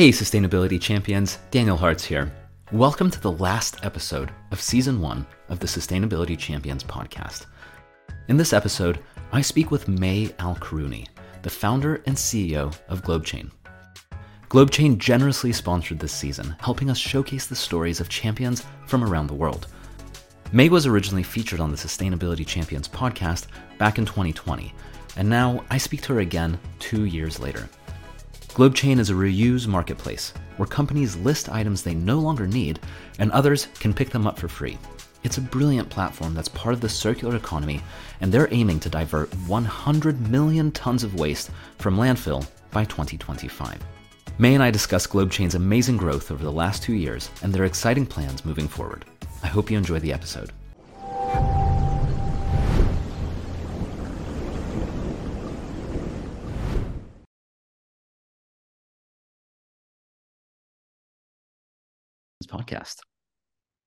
Hey, sustainability champions, Daniel Hartz here. Welcome to the last episode of season one of the Sustainability Champions podcast. In this episode, I speak with May Al Karouni, the founder and CEO of GlobeChain. GlobeChain generously sponsored this season, helping us showcase the stories of champions from around the world. May was originally featured on the Sustainability Champions podcast back in 2020, and now I speak to her again two years later. GlobeChain is a reuse marketplace where companies list items they no longer need and others can pick them up for free. It's a brilliant platform that's part of the circular economy, and they're aiming to divert 100 million tons of waste from landfill by 2025. May and I discuss GlobeChain's amazing growth over the last two years and their exciting plans moving forward. I hope you enjoy the episode. Podcast.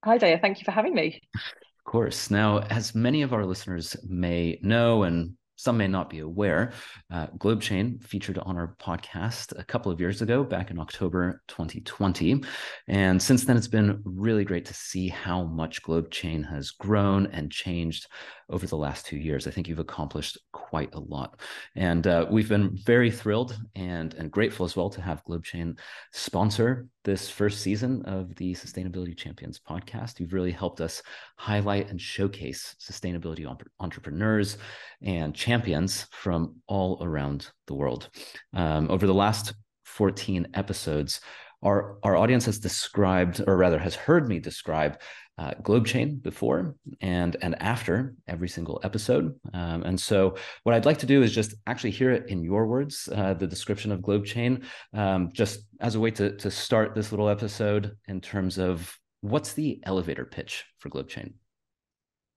Hi, Daya. Thank you for having me. Of course. Now, as many of our listeners may know, and some may not be aware, uh, GlobeChain featured on our podcast a couple of years ago, back in October 2020. And since then, it's been really great to see how much GlobeChain has grown and changed over the last two years. I think you've accomplished quite a lot. And uh, we've been very thrilled and, and grateful as well to have GlobeChain sponsor this first season of the Sustainability Champions podcast. You've really helped us highlight and showcase sustainability entrepreneurs and champions from all around the world. Um, over the last 14 episodes, our, our audience has described, or rather has heard me describe uh, GlobeChain before and and after every single episode. Um, and so, what I'd like to do is just actually hear it in your words, uh, the description of GlobeChain, um, just as a way to to start this little episode in terms of what's the elevator pitch for GlobeChain.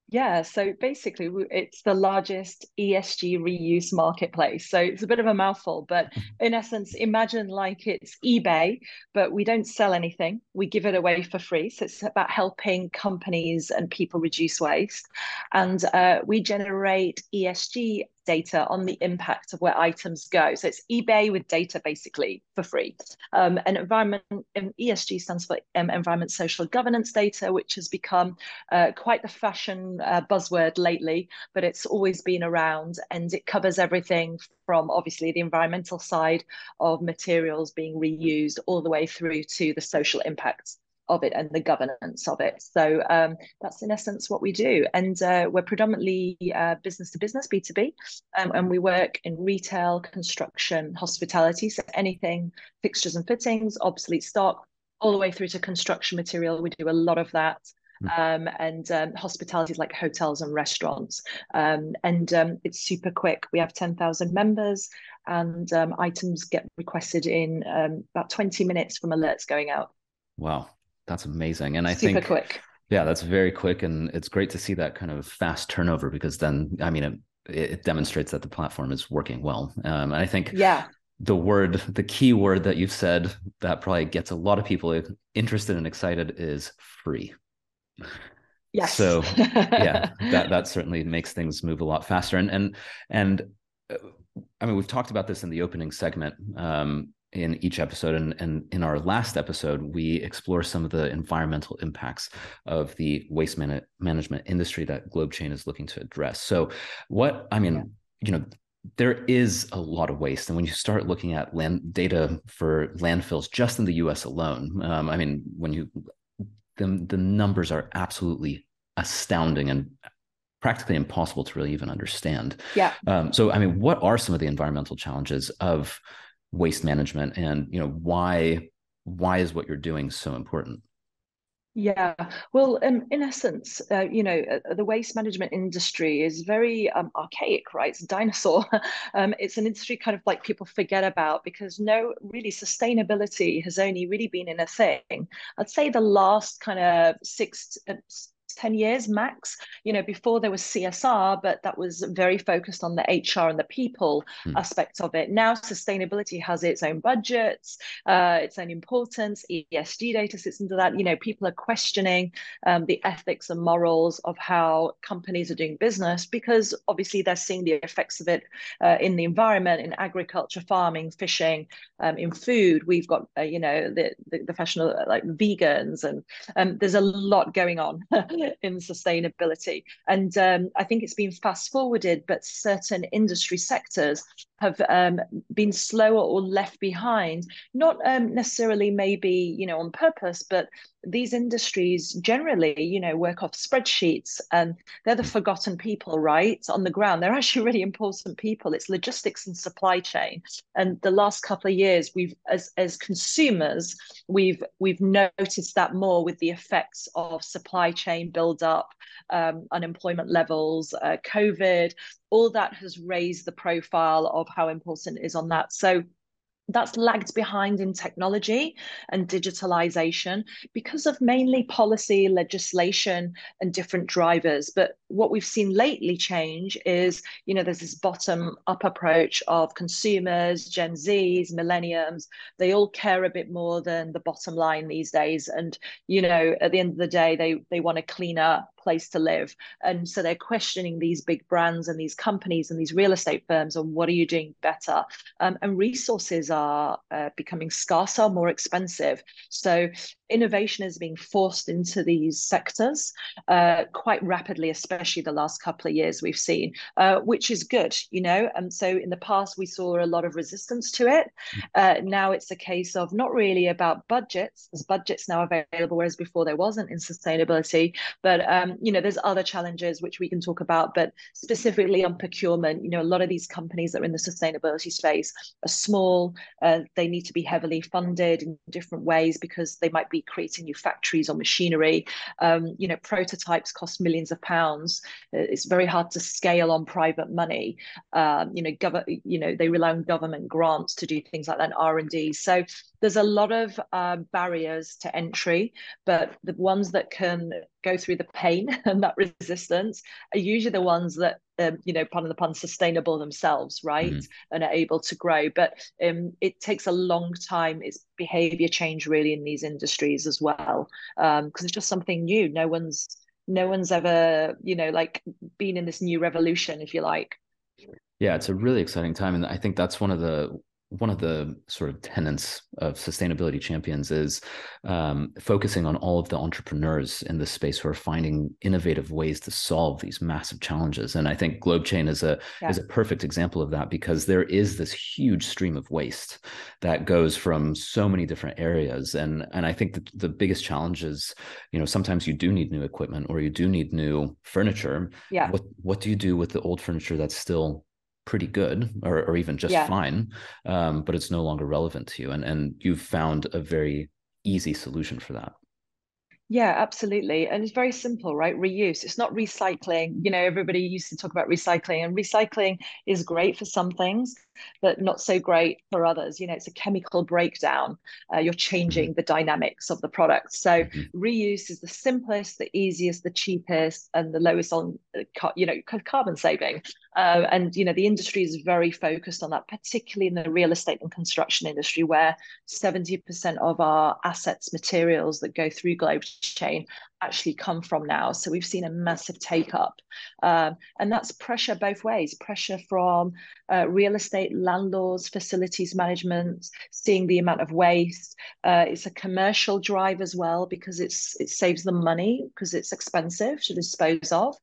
Yeah, so basically, it's the largest ESG reuse marketplace. So it's a bit of a mouthful, but in essence, imagine like it's eBay, but we don't sell anything. We give it away for free. So it's about helping companies and people reduce waste. And uh, we generate ESG data on the impact of where items go. So it's eBay with data basically for free. Um, and environment and ESG stands for um, environment social governance data, which has become uh, quite the fashion uh, buzzword lately, but it's always been around and it covers everything from obviously the environmental side of materials being reused all the way through to the social impacts of it and the governance of it. So um, that's in essence what we do. And uh, we're predominantly uh, business to business, B2B, um, and we work in retail, construction, hospitality. So anything, fixtures and fittings, obsolete stock, all the way through to construction material. We do a lot of that. Hmm. Um, and um, hospitality like hotels and restaurants. Um, and um, it's super quick. We have 10,000 members, and um, items get requested in um, about 20 minutes from alerts going out. Wow. That's amazing. And I Super think quick. Yeah, that's very quick. And it's great to see that kind of fast turnover because then, I mean, it, it demonstrates that the platform is working well. Um, and I think yeah. the word, the key word that you've said that probably gets a lot of people interested and excited is free. Yes. So yeah, that that certainly makes things move a lot faster. And and and uh, I mean, we've talked about this in the opening segment. Um, in each episode. And, and in our last episode, we explore some of the environmental impacts of the waste man- management industry that GlobeChain is looking to address. So, what I mean, yeah. you know, there is a lot of waste, and when you start looking at land data for landfills just in the U.S. alone, um, I mean, when you the the numbers are absolutely astounding and practically impossible to really even understand. Yeah. Um, so, I mean, what are some of the environmental challenges of waste management and you know why why is what you're doing so important yeah, well, um, in essence, uh, you know, uh, the waste management industry is very um, archaic, right? It's a dinosaur. um, it's an industry kind of like people forget about because no, really, sustainability has only really been in a thing. I'd say the last kind of six, uh, 10 years max. You know, before there was CSR, but that was very focused on the HR and the people hmm. aspect of it. Now sustainability has its own budgets, uh, its own importance. ESG data sits into that. You know, people are questioning um, the ethics and morals of how companies are doing business because obviously they're seeing the effects of it uh, in the environment, in agriculture, farming, fishing, um, in food. We've got, uh, you know, the, the, the fashion like vegans, and um, there's a lot going on in sustainability. And um, I think it's been fast forwarded, but certain industry sectors have um, been slower or left behind, not um, necessarily maybe, you know, on purpose, but these industries generally, you know, work off spreadsheets and they're the forgotten people, right? On the ground, they're actually really important people. It's logistics and supply chain. And the last couple of years, we've as as consumers, we've we've noticed that more with the effects of supply chain buildup, um, unemployment levels, uh, COVID, all that has raised the profile of how important it is on that. So that's lagged behind in technology and digitalization because of mainly policy, legislation, and different drivers. But what we've seen lately change is, you know, there's this bottom up approach of consumers, Gen Zs, millenniums. They all care a bit more than the bottom line these days. And, you know, at the end of the day, they they want a cleaner place to live. And so they're questioning these big brands and these companies and these real estate firms on what are you doing better? Um, and resources are uh, becoming scarcer, more expensive. So innovation is being forced into these sectors uh, quite rapidly, especially the last couple of years we've seen, uh, which is good, you know. And so in the past, we saw a lot of resistance to it. Uh, now it's a case of not really about budgets, there's budgets now available, whereas before there wasn't in sustainability. But, um, you know, there's other challenges which we can talk about, but specifically on procurement, you know, a lot of these companies that are in the sustainability space are small, uh, they need to be heavily funded in different ways because they might be be creating new factories or machinery. Um, you know, prototypes cost millions of pounds. Uh, it's very hard to scale on private money. Um, you know, gov- you know, they rely on government grants to do things like that, R and D. So there's a lot of uh, barriers to entry, but the ones that can go through the pain and that resistance are usually the ones that, um, you know, pardon the pun, sustainable themselves, right, mm. and are able to grow. But um, it takes a long time. It's behavior change really in these industries as well, because um, it's just something new. No one's no one's ever, you know, like been in this new revolution, if you like. Yeah, it's a really exciting time, and I think that's one of the one of the sort of tenets of sustainability champions is um, focusing on all of the entrepreneurs in this space who are finding innovative ways to solve these massive challenges. And I think GlobeChain is a yeah. is a perfect example of that because there is this huge stream of waste that goes from so many different areas. And and I think that the biggest challenge is, you know, sometimes you do need new equipment or you do need new furniture. Yeah. What what do you do with the old furniture that's still pretty good or, or even just yeah. fine um, but it's no longer relevant to you and and you've found a very easy solution for that yeah, absolutely. And it's very simple, right? Reuse. It's not recycling. You know, everybody used to talk about recycling, and recycling is great for some things, but not so great for others. You know, it's a chemical breakdown. Uh, you're changing the dynamics of the product. So mm-hmm. reuse is the simplest, the easiest, the cheapest, and the lowest on, uh, you know, carbon saving. Uh, and you know, the industry is very focused on that, particularly in the real estate and construction industry, where 70% of our assets, materials that go through GlobeChain actually come from now. So we've seen a massive take up. Um, and that's pressure both ways pressure from uh, real estate landlords, facilities management, seeing the amount of waste. Uh, it's a commercial drive as well because it's it saves them money because it's expensive to dispose of.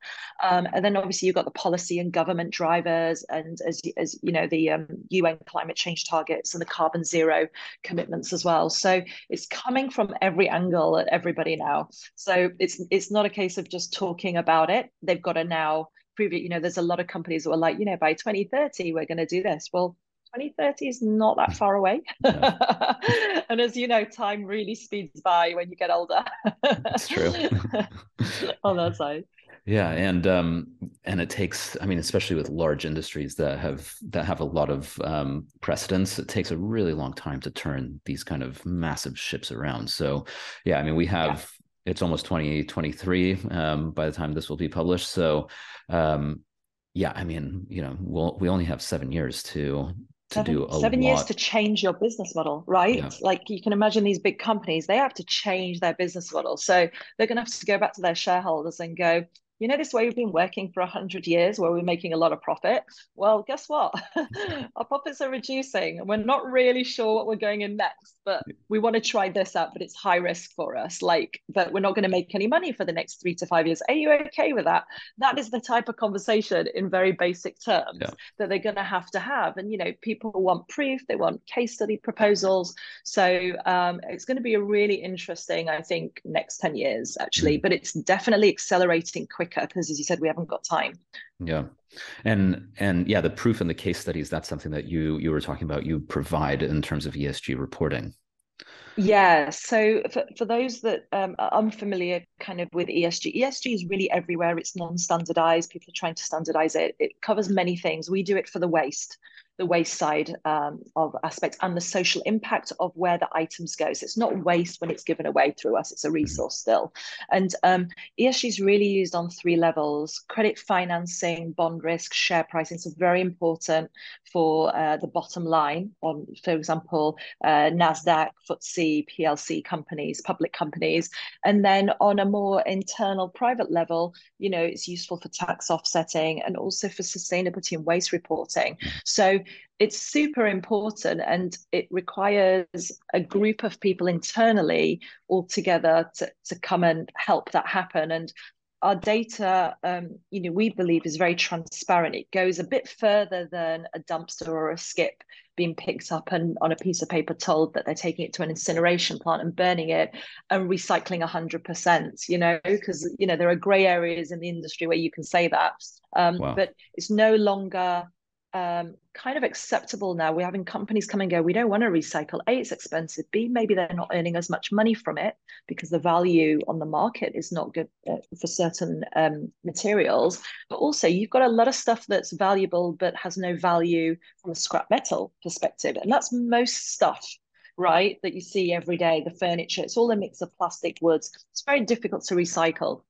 Um, and then obviously you've got the policy and government drivers, and as, as you know, the um, UN climate change targets and the carbon zero commitments as well. So it's coming from every angle at everybody now. So it's it's not a case of just talking about it. They've got to now prove it. You know, there's a lot of companies that are like, you know, by 2030 we're going to do this. Well, 2030 is not that far away. and as you know, time really speeds by when you get older. That's true. On that side. Yeah, and um, and it takes, I mean, especially with large industries that have that have a lot of um, precedence, it takes a really long time to turn these kind of massive ships around. So, yeah, I mean, we have it's almost 2023 um, by the time this will be published. So, um, yeah, I mean, you know, we'll, we only have seven years to to seven, do a seven lot. years to change your business model, right? Yeah. Like you can imagine these big companies, they have to change their business model. So they're going to have to go back to their shareholders and go, you know, this way we've been working for 100 years where we're making a lot of profit. Well, guess what? Our profits are reducing and we're not really sure what we're going in next, but we want to try this out, but it's high risk for us. Like, but we're not going to make any money for the next three to five years. Are you okay with that? That is the type of conversation in very basic terms Yeah. that they're going to have to have. And, you know, people want proof, they want case study proposals. So um, it's going to be a really interesting, I think, next 10 years actually, Mhm. but it's definitely accelerating quicker because, as you said, we haven't got time. Yeah. And and yeah, the proof and the case studies, that's something that you you were talking about, you provide in terms of ESG reporting. Yeah, so for, for those that um, are unfamiliar kind of with ESG, ESG is really everywhere. It's non-standardized. People are trying to standardize it. It covers many things. We do it for the waste, the waste side um, of aspects and the social impact of where the items go. So it's not waste when it's given away through us, it's a resource still. And um, ESG is really used on three levels, credit financing, bond risk, share pricing. So very important for uh, the bottom line on, for example, uh, NASDAQ, FTSE, PLC companies, public companies. And then on a more internal private level, you know, it's useful for tax offsetting and also for sustainability and waste reporting. So it's super important and it requires a group of people internally all together to, to come and help that happen. And our data, um, you know, we believe is very transparent. It goes a bit further than a dumpster or a skip being picked up and on a piece of paper told that they're taking it to an incineration plant and burning it and recycling 100%, you know, because, you know, there are gray areas in the industry where you can say that. Um, Wow. But it's no longer um, kind of acceptable now. We're having companies come and go, we don't want to recycle. A, it's expensive. B, maybe they're not earning as much money from it because the value on the market is not good uh, for certain um, materials. But also, you've got a lot of stuff that's valuable but has no value from a scrap metal perspective. And that's most stuff. Right, that you see every day, the furniture, it's all a mix of plastic, woods. It's very difficult to recycle.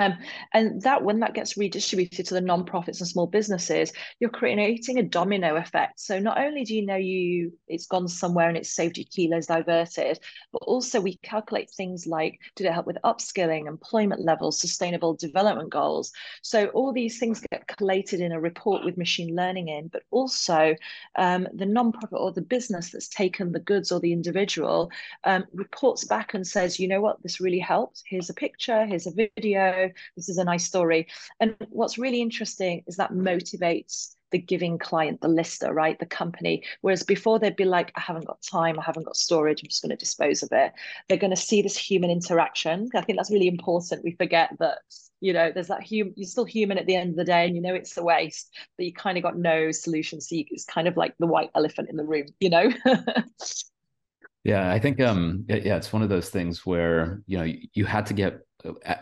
Um, and that when that gets redistributed to the non-profits and small businesses, you're creating a domino effect. So not only do you know you it's gone somewhere and it's saved you kilos diverted, but also we calculate things like did it help with upskilling, employment levels, sustainable development goals. So all these things get collated in a report with machine learning in, but also um, the non-profit or the business that's taken the goods or the individual um, reports back and says, you know what, this really helped. Here's a picture, here's a video, this is a nice story. And what's really interesting is that motivates the giving client, the lister, right? The company. Whereas before they'd be like, I haven't got time, I haven't got storage, I'm just going to dispose of it. They're going to see this human interaction. I think that's really important. We forget that, you know, there's that human, you're still human at the end of the day and you know it's a waste, but you kind of got no solution. So it's kind of like the white elephant in the room, you know? Yeah, I think um yeah, it's one of those things where, you know, you had to get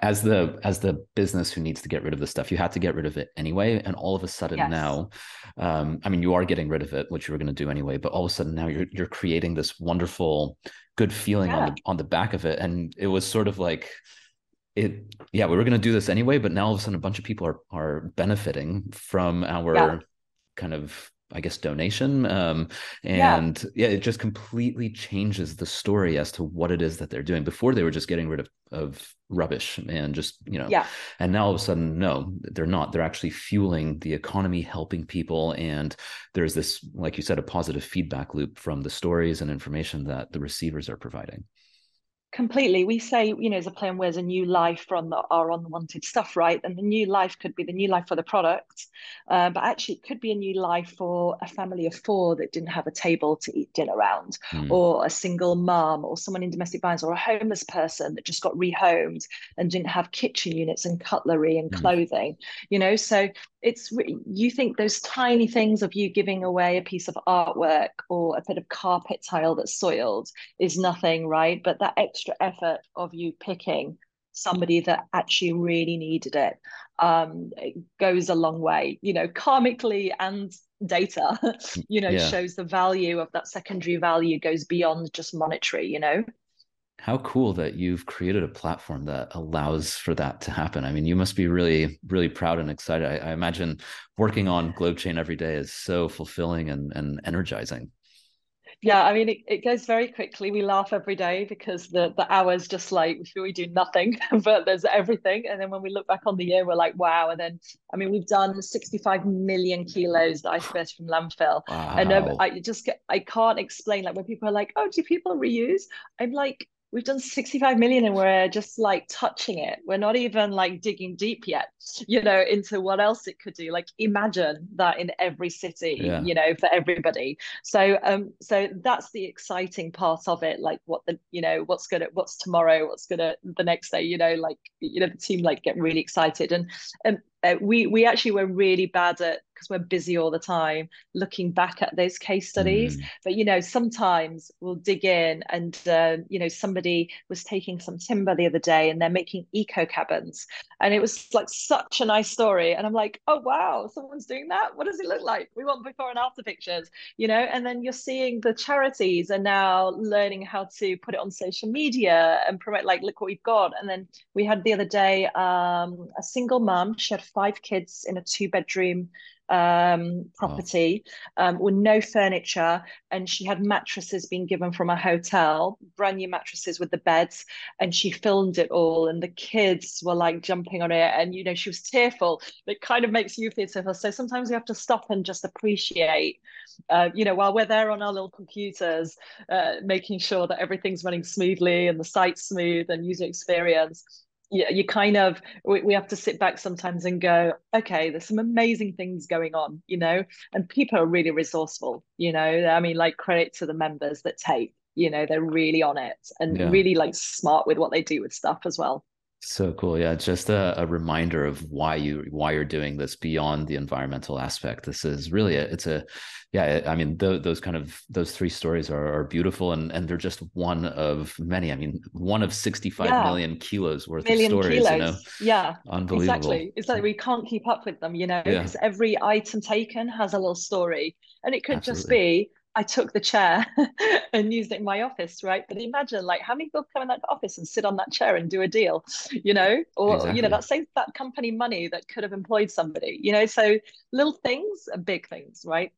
as the as the business who needs to get rid of the stuff, you had to get rid of it anyway. And all of a sudden Yes. now, um, I mean, you are getting rid of it, which you were going to do anyway, but all of a sudden now you're you're creating this wonderful, good feeling on the on the back of it. And it was sort of like it, yeah, we were going to do this anyway, but now all of a sudden a bunch of people are are benefiting from our Yeah. kind of I guess donation. Um, Yeah. and yeah. it just completely changes the story as to what it is that they're doing. Before they were just getting rid of of rubbish and just you know, Yeah. and now all of a sudden, no, they're not. They're actually fueling the economy, helping people, and there's this, like you said, a positive feedback loop from the stories and information that the receivers are providing. Completely. We say, you know, as a play on words, a new life from the, our unwanted stuff, right? And the new life could be the new life for the product, uh, but actually it could be a new life for a family of four that didn't have a table to eat dinner around, Mm. or a single mom, or someone in domestic violence, or a homeless person that just got rehomed and didn't have kitchen units and cutlery and Mm. clothing, you know? So it's you think those tiny things of you giving away a piece of artwork or a bit of carpet tile that's soiled is nothing, right? But that extra effort of you picking somebody that actually really needed it um, it goes a long way, you know, karmically and data, you know, Yeah. shows the value of that secondary value goes beyond just monetary, you know? How cool that you've created a platform that allows for that to happen. I mean, you must be really, really proud and excited. I, I imagine working on GlobeChain every day is so fulfilling and, and energizing. Yeah, I mean, it, it goes very quickly. We laugh every day because the, the hours just like we feel we do nothing, but there's everything. And then when we look back on the year, we're like, wow. And then, I mean, we've done 65 million kilos that I first from landfill. Wow. And um, I just get, I can't explain, like when people are like, oh, do people reuse? I'm like, we've done 65 million and we're just like touching it. We're not even like digging deep yet you know into what else it could do. Like imagine that in every city yeah. you know for everybody. So um so that's the exciting part of it like what the you know what's gonna what's tomorrow what's gonna the next day you know like you know the team like get really excited. And and uh, we we actually were really bad at because we're busy all the time looking back at those case studies. Mm. but you know sometimes we'll dig in and uh, you know somebody was taking some timber the other day and they're making eco cabins. And it was like such a nice story. And i'm like oh wow someone's doing that? What does it look like? We want before and after pictures you know? And then you're seeing the charities are now learning how to put it on social media and promote like look what we've got. And then we had the other day um, a single mum she had five kids in a two bedroom um, property oh. um, with no furniture, and she had mattresses being given from a hotel, brand new mattresses with the beds, and she filmed it all, and the kids were like jumping on it, and you know she was tearful. It kind of makes you feel tearful. So sometimes we have to stop and just appreciate, uh, you know, while we're there on our little computers, uh, making sure that everything's running smoothly and the site's smooth and user experience you, you kind of we, we have to sit back sometimes and go okay there's some amazing things going on you know? And people are really resourceful you know? I mean like credit to the members that take you know? They're really on it and yeah. really like smart with what they do with stuff as well so cool. Yeah. Just a, a, reminder of why you, why you're doing this beyond the environmental aspect. This is really, a, it's a, yeah, I mean, th- those kind of, those three stories are, are, beautiful and, and they're just one of many, I mean, one of sixty-five yeah. million kilos worth million of stories, kilos. you know? Yeah. Unbelievable. Exactly. It's like we can't keep up with them, you know, because yeah. every item taken has a little story and it could Absolutely. just be, I took the chair and used it in my office, right? But imagine like how many people come in that office and sit on that chair and do a deal, you know, or exactly. you know, that saves that company money that could have employed somebody, you know. So little things are big things, right?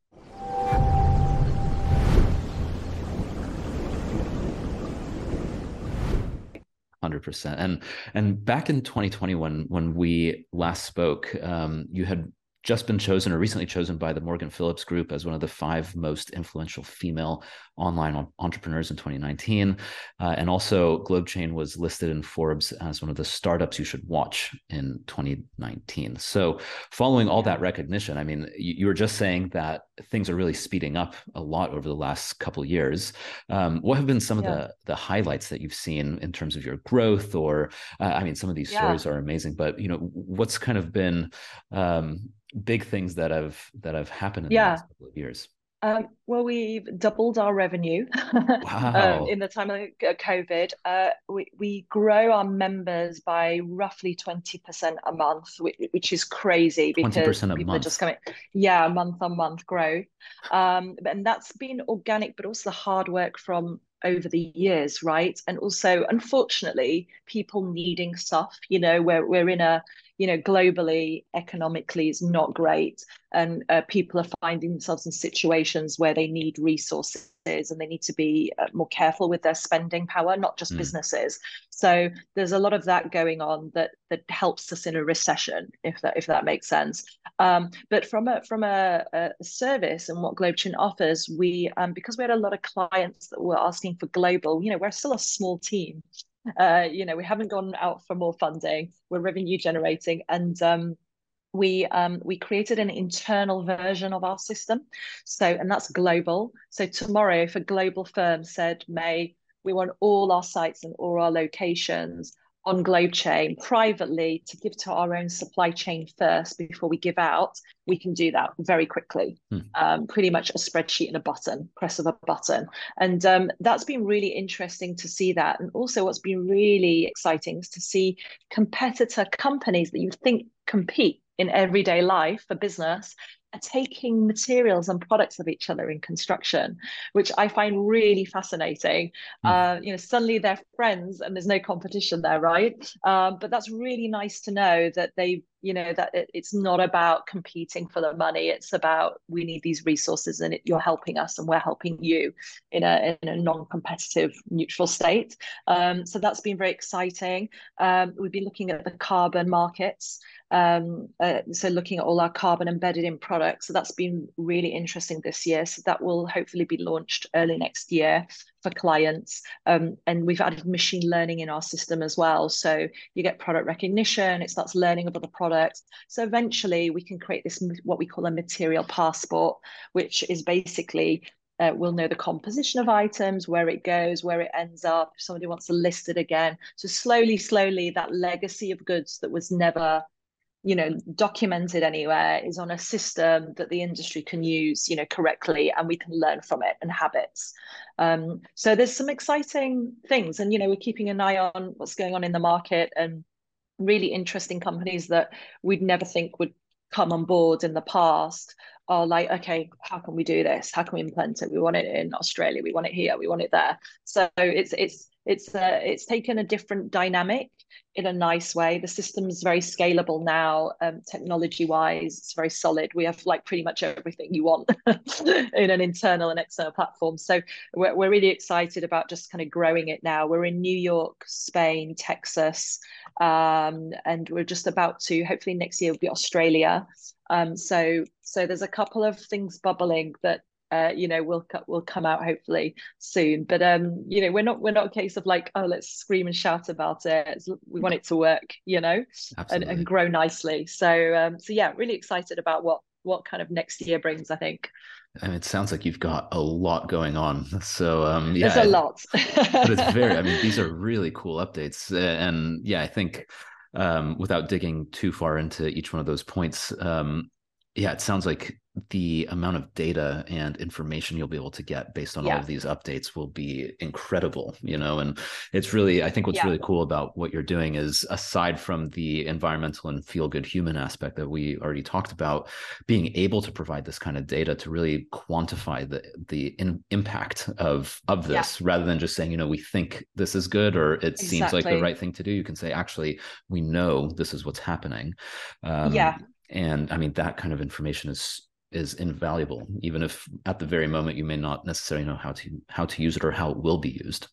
Hundred percent, and and back in 2020 when when we last spoke, um, you had just been chosen or recently chosen by the Morgan Philips Group as one of the five most influential female online entrepreneurs in 2019. Uh, and also, GlobeChain was listed in Forbes as one of the startups you should watch in 2019. So, following all that recognition, I mean, you, you were just saying that things are really speeding up a lot over the last couple years. Um, what have been some yeah. of the the highlights that you've seen in terms of your growth? Or, uh, I mean, some of these yeah. stories are amazing, but you know, what's kind of been um, big things that have that have happened in yeah. the last couple of years? Um, well, we've doubled our revenue wow. um, in the time of COVID. Uh, we, we grow our members by roughly 20% a month, which, which is crazy because people month. are just coming, yeah, month on month growth. Um, and that's been organic, but also the hard work from over the years, right? And also, unfortunately, people needing stuff. You know, we're we're in a you know globally economically is not great. And uh, people are finding themselves in situations where they need resources and they need to be uh, more careful with their spending power not just mm. businesses. So there's a lot of that going on that that helps us in a recession if that if that makes sense. Um, but from a from a, a, service and what GlobeChain offers we um, because we had a lot of clients that were asking for global you know we're still a small team uh, you know, we haven't gone out for more funding. We're revenue generating, and um, we um, we created an internal version of our system. So, and that's global. So tomorrow, if a global firm said, "May we want all our sites and all our locations on GlobeChain privately to give to our own supply chain first before we give out, we can do that very quickly. Hmm. Um, pretty much a spreadsheet and a button, press of a button. And um, that's been really interesting to see that. And also, what's been really exciting is to see competitor companies that you think compete in everyday life for business are taking materials and products of each other in construction, which I find really fascinating. Mm. Uh, you know, suddenly they're friends and there's no competition there, right? Um, but that's really nice to know that they, you know, that it, it's not about competing for the money. It's about we need these resources and it, you're helping us and we're helping you in a in a non-competitive, neutral state. Um, so that's been very exciting. Um, we've been looking at the carbon markets. Um, uh, so looking at all our carbon embedded in products. So that's been really interesting this year. So that will hopefully be launched early next year for clients. Um, and we've added machine learning in our system as well. So you get product recognition, it starts learning about the products. So eventually we can create this, what we call a material passport, which is basically uh, we'll know the composition of items, where it goes, where it ends up, if somebody wants to list it again. So slowly, slowly, that legacy of goods that was never you know documented anywhere is on a system that the industry can use you know correctly and we can learn from it and habits. Um, so there's some exciting things and you know we're keeping an eye on what's going on in the market and really interesting companies that we'd never think would come on board in the past are like okay how can we do this? How can we implement it? We want it in australia. We want it here. We want it there. So it's it's it's uh, it's taken a different dynamic in a nice way. The system is very scalable now, um, technology wise. It's very solid. We have like pretty much everything you want in an internal and external platform. So we're, we're really excited about just kind of growing it now. We're in New York, Spain, Texas, um, and we're just about to hopefully next year will be Australia. Um, so so there's a couple of things bubbling that uh, you know will will come out hopefully soon. But um you know we're not we're not a case of like oh let's scream and shout about it. We want it to work you know and, and, grow nicely. So um so yeah really excited about what what kind of next year brings i think. And it sounds like you've got a lot going on. So um yeah. There's a lot. But it's very i mean these are really cool updates. And yeah i think um without digging too far into each one of those points um yeah it sounds like the amount of data and information you'll be able to get based on yeah. all of these updates will be incredible you know and it's really i think what's yeah. really cool about what you're doing is aside from the environmental and feel good human aspect that we already talked about being able to provide this kind of data to really quantify the the in, impact of of this yeah. rather than just saying you know we think this is good or it exactly. seems like the right thing to do you can say actually we know this is what's happening um, yeah and i mean that kind of information is is invaluable even if at the very moment you may not necessarily know how to how to use it or how it will be used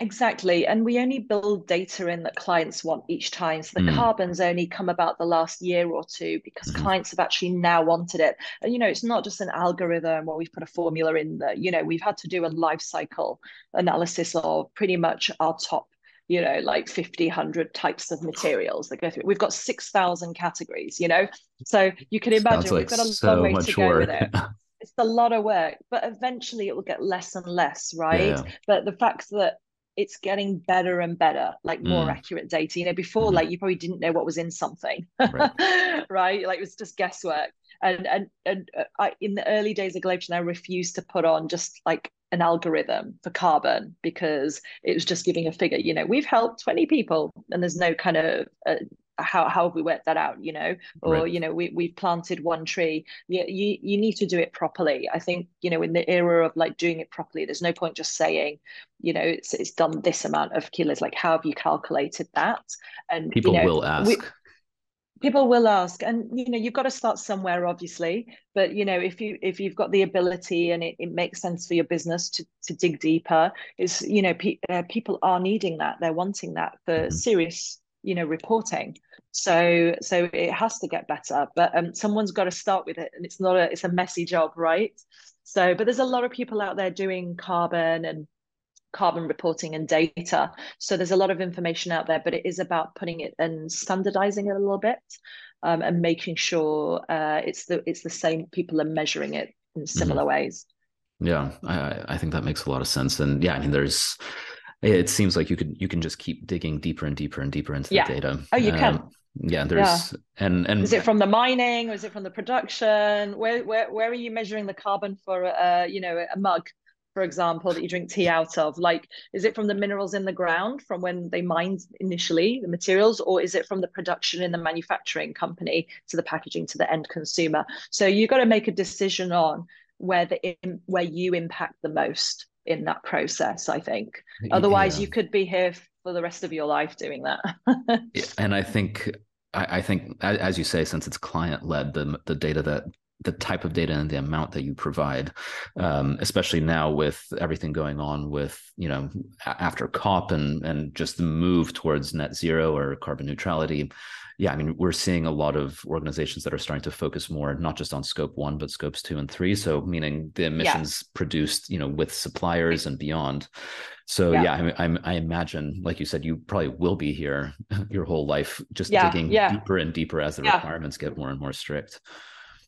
exactly and we only build data in that clients want each time so the mm. carbons only come about the last year or two because mm-hmm. clients have actually now wanted it and you know it's not just an algorithm where we've put a formula in that you know we've had to do a life cycle analysis of pretty much our top you know, like 50, 100 types of materials that go through. We've got 6,000 categories, you know? So you can imagine like we've got a so long way to go work. with it. it's a lot of work, but eventually it will get less and less, right? Yeah. But the fact that it's getting better and better, like more mm. accurate data. You know, before, mm. like you probably didn't know what was in something, right? right? Like it was just guesswork. And and and uh, I, in the early days of GlobeChain, I refused to put on just like an algorithm for carbon because it was just giving a figure. You know, we've helped 20 people, and there's no kind of uh, how how have we worked that out? You know, or right. you know, we we've planted one tree. You, you you need to do it properly. I think you know, in the era of like doing it properly, there's no point just saying, you know, it's it's done this amount of kilos. Like, how have you calculated that? And people you know, will ask. We, people will ask and you know you've got to start somewhere obviously but you know if you if you've got the ability and it, it makes sense for your business to to dig deeper is you know pe- uh, people are needing that. They're wanting that for mm-hmm. serious you know reporting. So so it has to get better but um someone's got to start with it and it's not a it's a messy job right? So but there's a lot of people out there doing carbon and carbon reporting and data. So there's a lot of information out there, but it is about putting it and standardizing it a little bit um, and making sure uh, it's the it's the same people are measuring it in similar mm-hmm. ways. Yeah, I, I think that makes a lot of sense. And yeah, I mean, there's it seems like you could you can just keep digging deeper and deeper and deeper into yeah. the data. Oh, you um, can. Yeah, there's yeah. and and is it from the mining or is it from the production? Where where where are you measuring the carbon for uh you know a mug? For example, that you drink tea out of? Like, is it from the minerals in the ground from when they mined initially the materials, or is it from the production in the manufacturing company to the packaging to the end consumer? So you've got to make a decision on where the where you impact the most in that process. I think. Otherwise, yeah. you could be here for the rest of your life doing that. and I think I, I think, as you say, since it's client led, the the data that the type of data and the amount that you provide, um, especially now with everything going on with you know after COP and and just the move towards net zero or carbon neutrality. Yeah, I mean we're seeing a lot of organizations that are starting to focus more not just on scope one but scopes two and three. So meaning the emissions yeah. produced you know with suppliers and beyond. So yeah, yeah I, I, I, imagine, like you said, you probably will be here your whole life, just yeah, digging deeper and deeper as the requirements get more and more strict.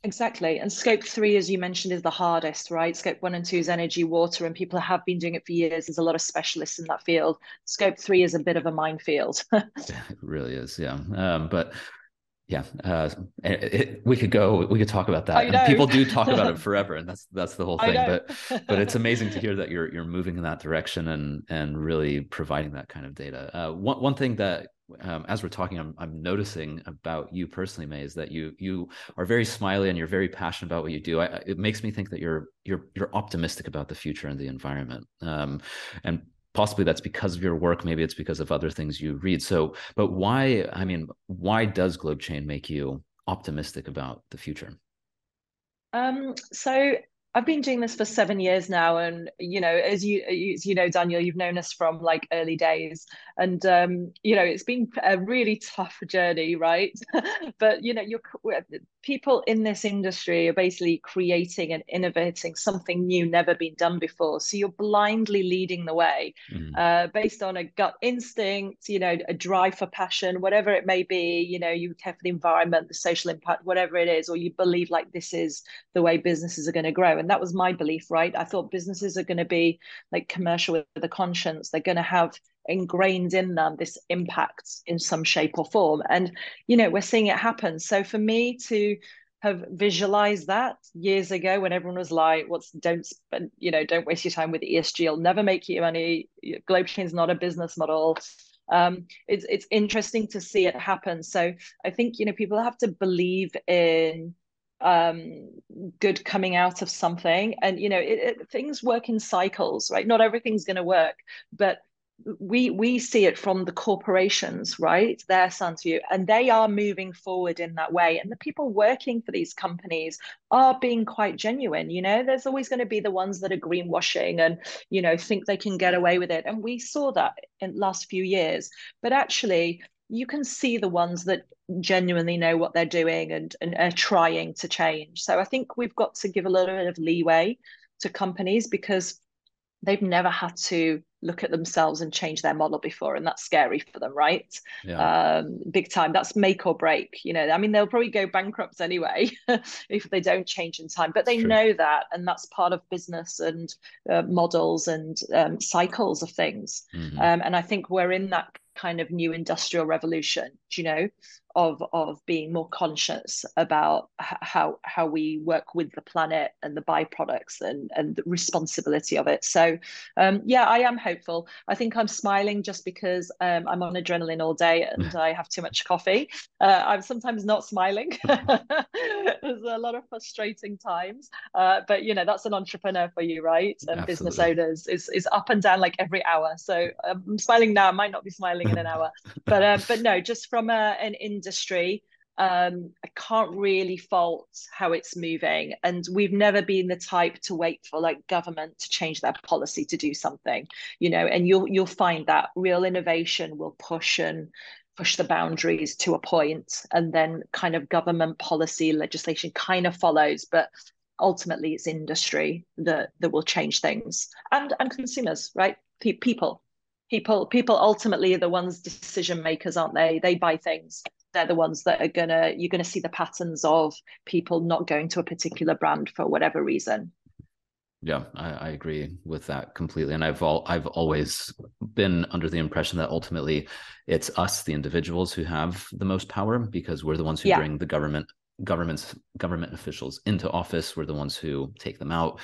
Exactly. And scope three, as you mentioned, is the hardest, right? Scope one and two is energy, water, and people have been doing it for years. There's a lot of specialists in that field. Scope three is a bit of a minefield. it really is, yeah. Um, but yeah, uh, it, it, we could go, we could talk about that. And people do talk about it forever, and that's that's the whole thing. But but it's amazing to hear that you're you're moving in that direction and and really providing that kind of data. Uh, one one thing that um, as we're talking, I'm, I'm noticing about you personally, May, is that you you are very smiley and you're very passionate about what you do. I, it makes me think that you're you're you're optimistic about the future and the environment, um, and possibly that's because of your work. Maybe it's because of other things you read. So, but why? I mean, why does GlobeChain make you optimistic about the future? Um, so I've been doing this for seven years now, and you know, as you as you know, Daniel, you've known us from like early days, and um, you know, it's been a really tough journey, right? but you know, you're people in this industry are basically creating and innovating something new, never been done before. So you're blindly leading the way, mm. uh, based on a gut instinct, you know, a drive for passion, whatever it may be. You know, you care for the environment, the social impact, whatever it is, or you believe like this is the way businesses are going to grow and that was my belief right i thought businesses are going to be like commercial with a conscience they're going to have ingrained in them this impact in some shape or form. And you know we're seeing it happen. So for me to have visualized that years ago when everyone was like what's don't spend you know don't waste your time with esg it'll never make you money. Is not a business model. Um, it's it's interesting to see it happen. So i think you know people have to believe in um, good coming out of something. And you know it, it, things work in cycles right? Not everything's going to work but we we see it from the corporations right? Their view. And they are moving forward in that way. And the people working for these companies are being quite genuine you know? There's always going to be the ones that are greenwashing and you know think they can get away with it. And we saw that in last few years. But actually you can see the ones that genuinely know what they're doing and, and are trying to change. So I think we've got to give a little bit of leeway to companies because they've never had to look at themselves and change their model before and that's scary for them right? Yeah. um, big time. That's make or break you know. I mean they'll probably go bankrupt anyway if they don't change in time but they know that and that's part of business and uh, models and um, cycles of things. Mm-hmm. um, and i think we're in that kind of new industrial revolution you know of of being more conscious about how how we work with the planet and the byproducts and and the responsibility of it. So um, yeah i am hopeful. I think i'm smiling just because um, i'm on adrenaline all day and i have too much coffee. Uh, i'm sometimes not smiling. There's a lot of frustrating times. Uh, but you know that's an entrepreneur for you right? And Absolutely. business owners is is up and down like every hour. So um, i'm smiling now. I might not be smiling in an hour. But uh, but no just from a, an in industry um, I can't really fault how it's moving. And we've never been the type to wait for like government to change their policy to do something, you know, and you'll you'll find that real innovation will push and push the boundaries to a point and then kind of government policy legislation kind of follows. But ultimately it's industry that that will change things and and consumers, right? people. People people ultimately are the ones decision makers, aren't they? They buy things they're the ones that are gonna you're gonna see the patterns of people not going to a particular brand for whatever reason yeah I, I, agree with that completely and i've all i've always been under the impression that ultimately it's us the individuals who have the most power because we're the ones who yeah. bring the government governments government officials into office we're the ones who take them out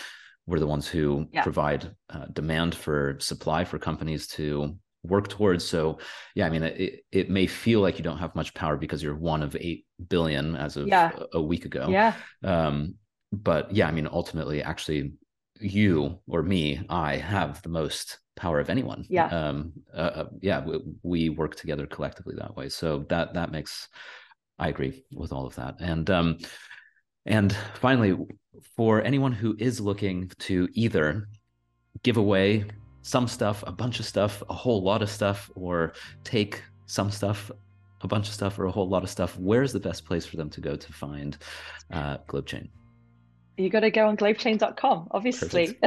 we're the ones who Yeah. provide uh, demand for supply for companies to work towards. So, yeah, I mean, it, it may feel like you don't have much power because you're one of 8 billion as of Yeah. a, a week ago. Yeah. Um, but yeah, I mean, ultimately, actually, you or me, I have the most power of anyone. Yeah. Um, uh, uh, yeah, we, we work together collectively that way. So that that makes, I agree with all of that. And um, and finally, for anyone who is looking to either give away some stuff, a bunch of stuff, a whole lot of stuff, or take some stuff, a bunch of stuff, or a whole lot of stuff, where's the best place for them to go to find uh, GlobeChain? You got to go on globechain.com obviously.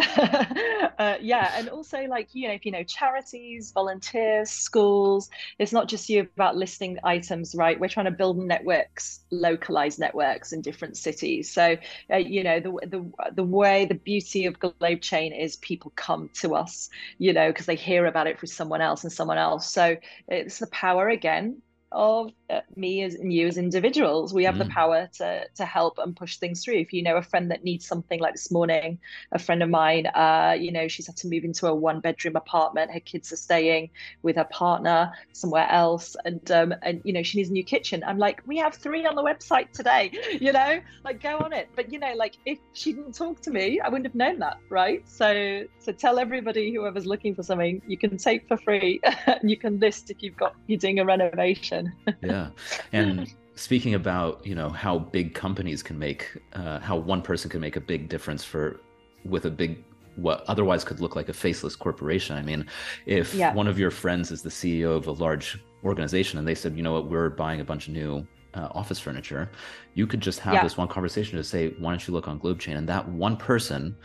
Uh, yeah and also like you know if you know charities volunteers schools it's not just you about listing items right? We're trying to build networks localized networks in different cities. So uh, you know the, the the way the beauty of globechain is people come to us you know because they hear about it from someone else and someone else. So it's the power again of uh, me as and you as individuals we have mm. the power to to help and push things through. If you know a friend that needs something like this morning a friend of mine uh you know she's had to move into a one bedroom apartment. Her kids are staying with her partner somewhere else. And um and you know she needs a new kitchen. I'm like we have three on the website today you know? Like go on it. But you know like if she didn't talk to me i wouldn't have known that right? So so tell everybody whoever's looking for something you can take for free. And you can list if you've got you're doing a renovation yeah. And speaking about you know how big companies can make uh, how one person can make a big difference for with a big what otherwise could look like a faceless corporation. I mean if yeah. one of your friends is the ceo of a large organization and they said you know what? We're buying a bunch of new uh, office furniture you could just have yeah. this one conversation to say why don't you look on GlobeChain? And that one person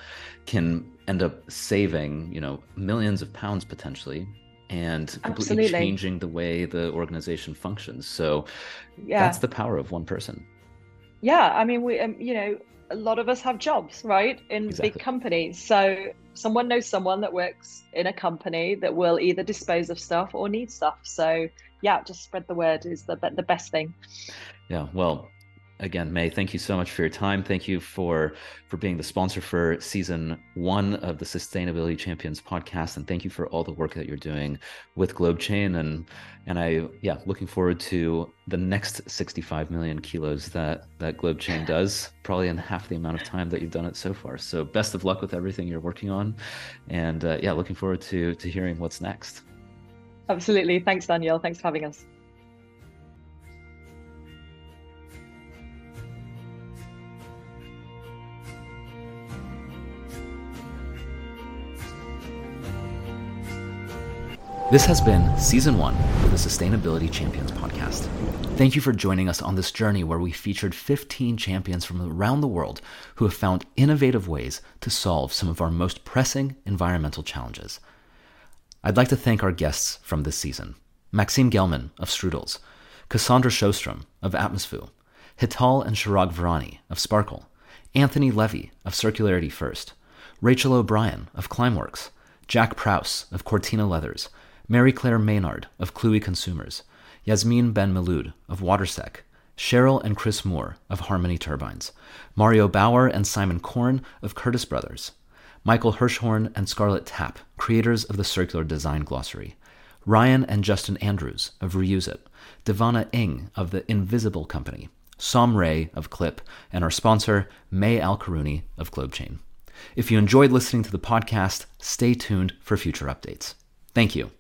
can end up saving you know millions of pounds potentially and completely Absolutely. changing the way the organization functions. So yeah. that's the power of one person. Yeah, I mean, we, um, you know, a lot of us have jobs, right, in exactly. big companies. So someone knows someone that works in a company that will either dispose of stuff or need stuff. So yeah, just spread the word is the the best thing. Yeah, well, again, May, thank you so much for your time. Thank you for for being the sponsor for season one of the Sustainability Champions podcast, and thank you for all the work that you're doing with GlobeChain. And and I yeah, looking forward to the next 65 million kilos that that GlobeChain does, probably in half the amount of time that you've done it so far. So best of luck with everything you're working on, and uh, yeah, looking forward to to hearing what's next. Absolutely. Thanks, Daniel. Thanks for having us. This has been season one of the Sustainability Champions podcast. Thank you for joining us on this journey where we featured 15 champions from around the world who have found innovative ways to solve some of our most pressing environmental challenges. I'd like to thank our guests from this season Maxime Gelman of Strudels, Cassandra Sjostrom of Atmosfu, Hital and Chirag Virani of Sparkle, Anthony Levy of Circularity First, Rachel O'Brien of Climeworks, Jack Prouse of Cortina Leathers, Mary Claire Maynard of Cluey Consumers, Yasmin Ben Melud of WaterSec, Cheryl and Chris Moore of Harmony Turbines, Mario Bauer and Simon Korn of Curtis Brothers, Michael Hirschhorn and Scarlett Tapp, creators of the Circular Design Glossary, Ryan and Justin Andrews of Reuse It, Devana Ing of the Invisible Company, Som Ray of Clip, and our sponsor, May Al Karuni of GlobeChain. If you enjoyed listening to the podcast, stay tuned for future updates. Thank you.